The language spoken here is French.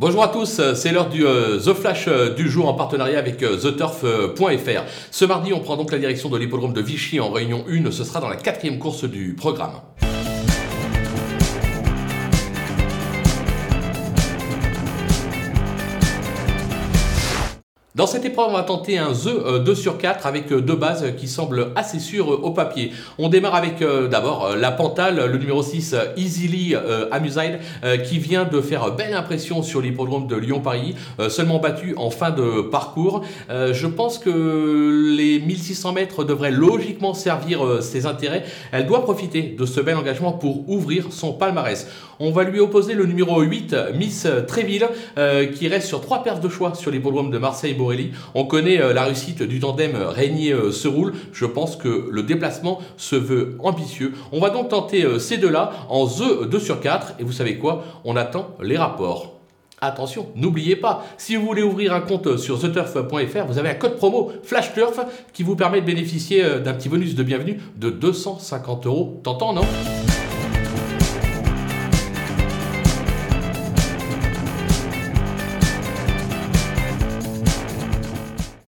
Bonjour à tous, c'est l'heure du euh, The Flash euh, du jour en partenariat avec euh, TheTurf.fr. Ce mardi, on prend donc la direction de l'hippodrome de Vichy en réunion 1. Ce sera dans la quatrième course du programme. Dans cette épreuve, on va tenter un The 2 sur 4 avec deux bases qui semblent assez sûres au papier. On démarre avec d'abord la Pantale, le numéro 6 Easily Amuside, qui vient de faire belle impression sur l'hippodrome de Lyon-Paris, seulement battu en fin de parcours. Je pense que les 1600 mètres devraient logiquement servir ses intérêts. Elle doit profiter de ce bel engagement pour ouvrir son palmarès. On va lui opposer le numéro 8, Miss Tréville, qui reste sur trois paires de choix sur l'hippodrome de On connaît euh, la réussite du tandem Régnier-Seroul. Je pense que le déplacement se veut ambitieux. On va donc tenter euh, ces deux-là en The 2 sur 4. Et vous savez quoi? On attend les rapports. Attention, n'oubliez pas, si vous voulez ouvrir un compte sur theturf.fr, vous avez un code promo FlashTurf qui vous permet de bénéficier euh, d'un petit bonus de bienvenue de 250 euros. T'entends, non?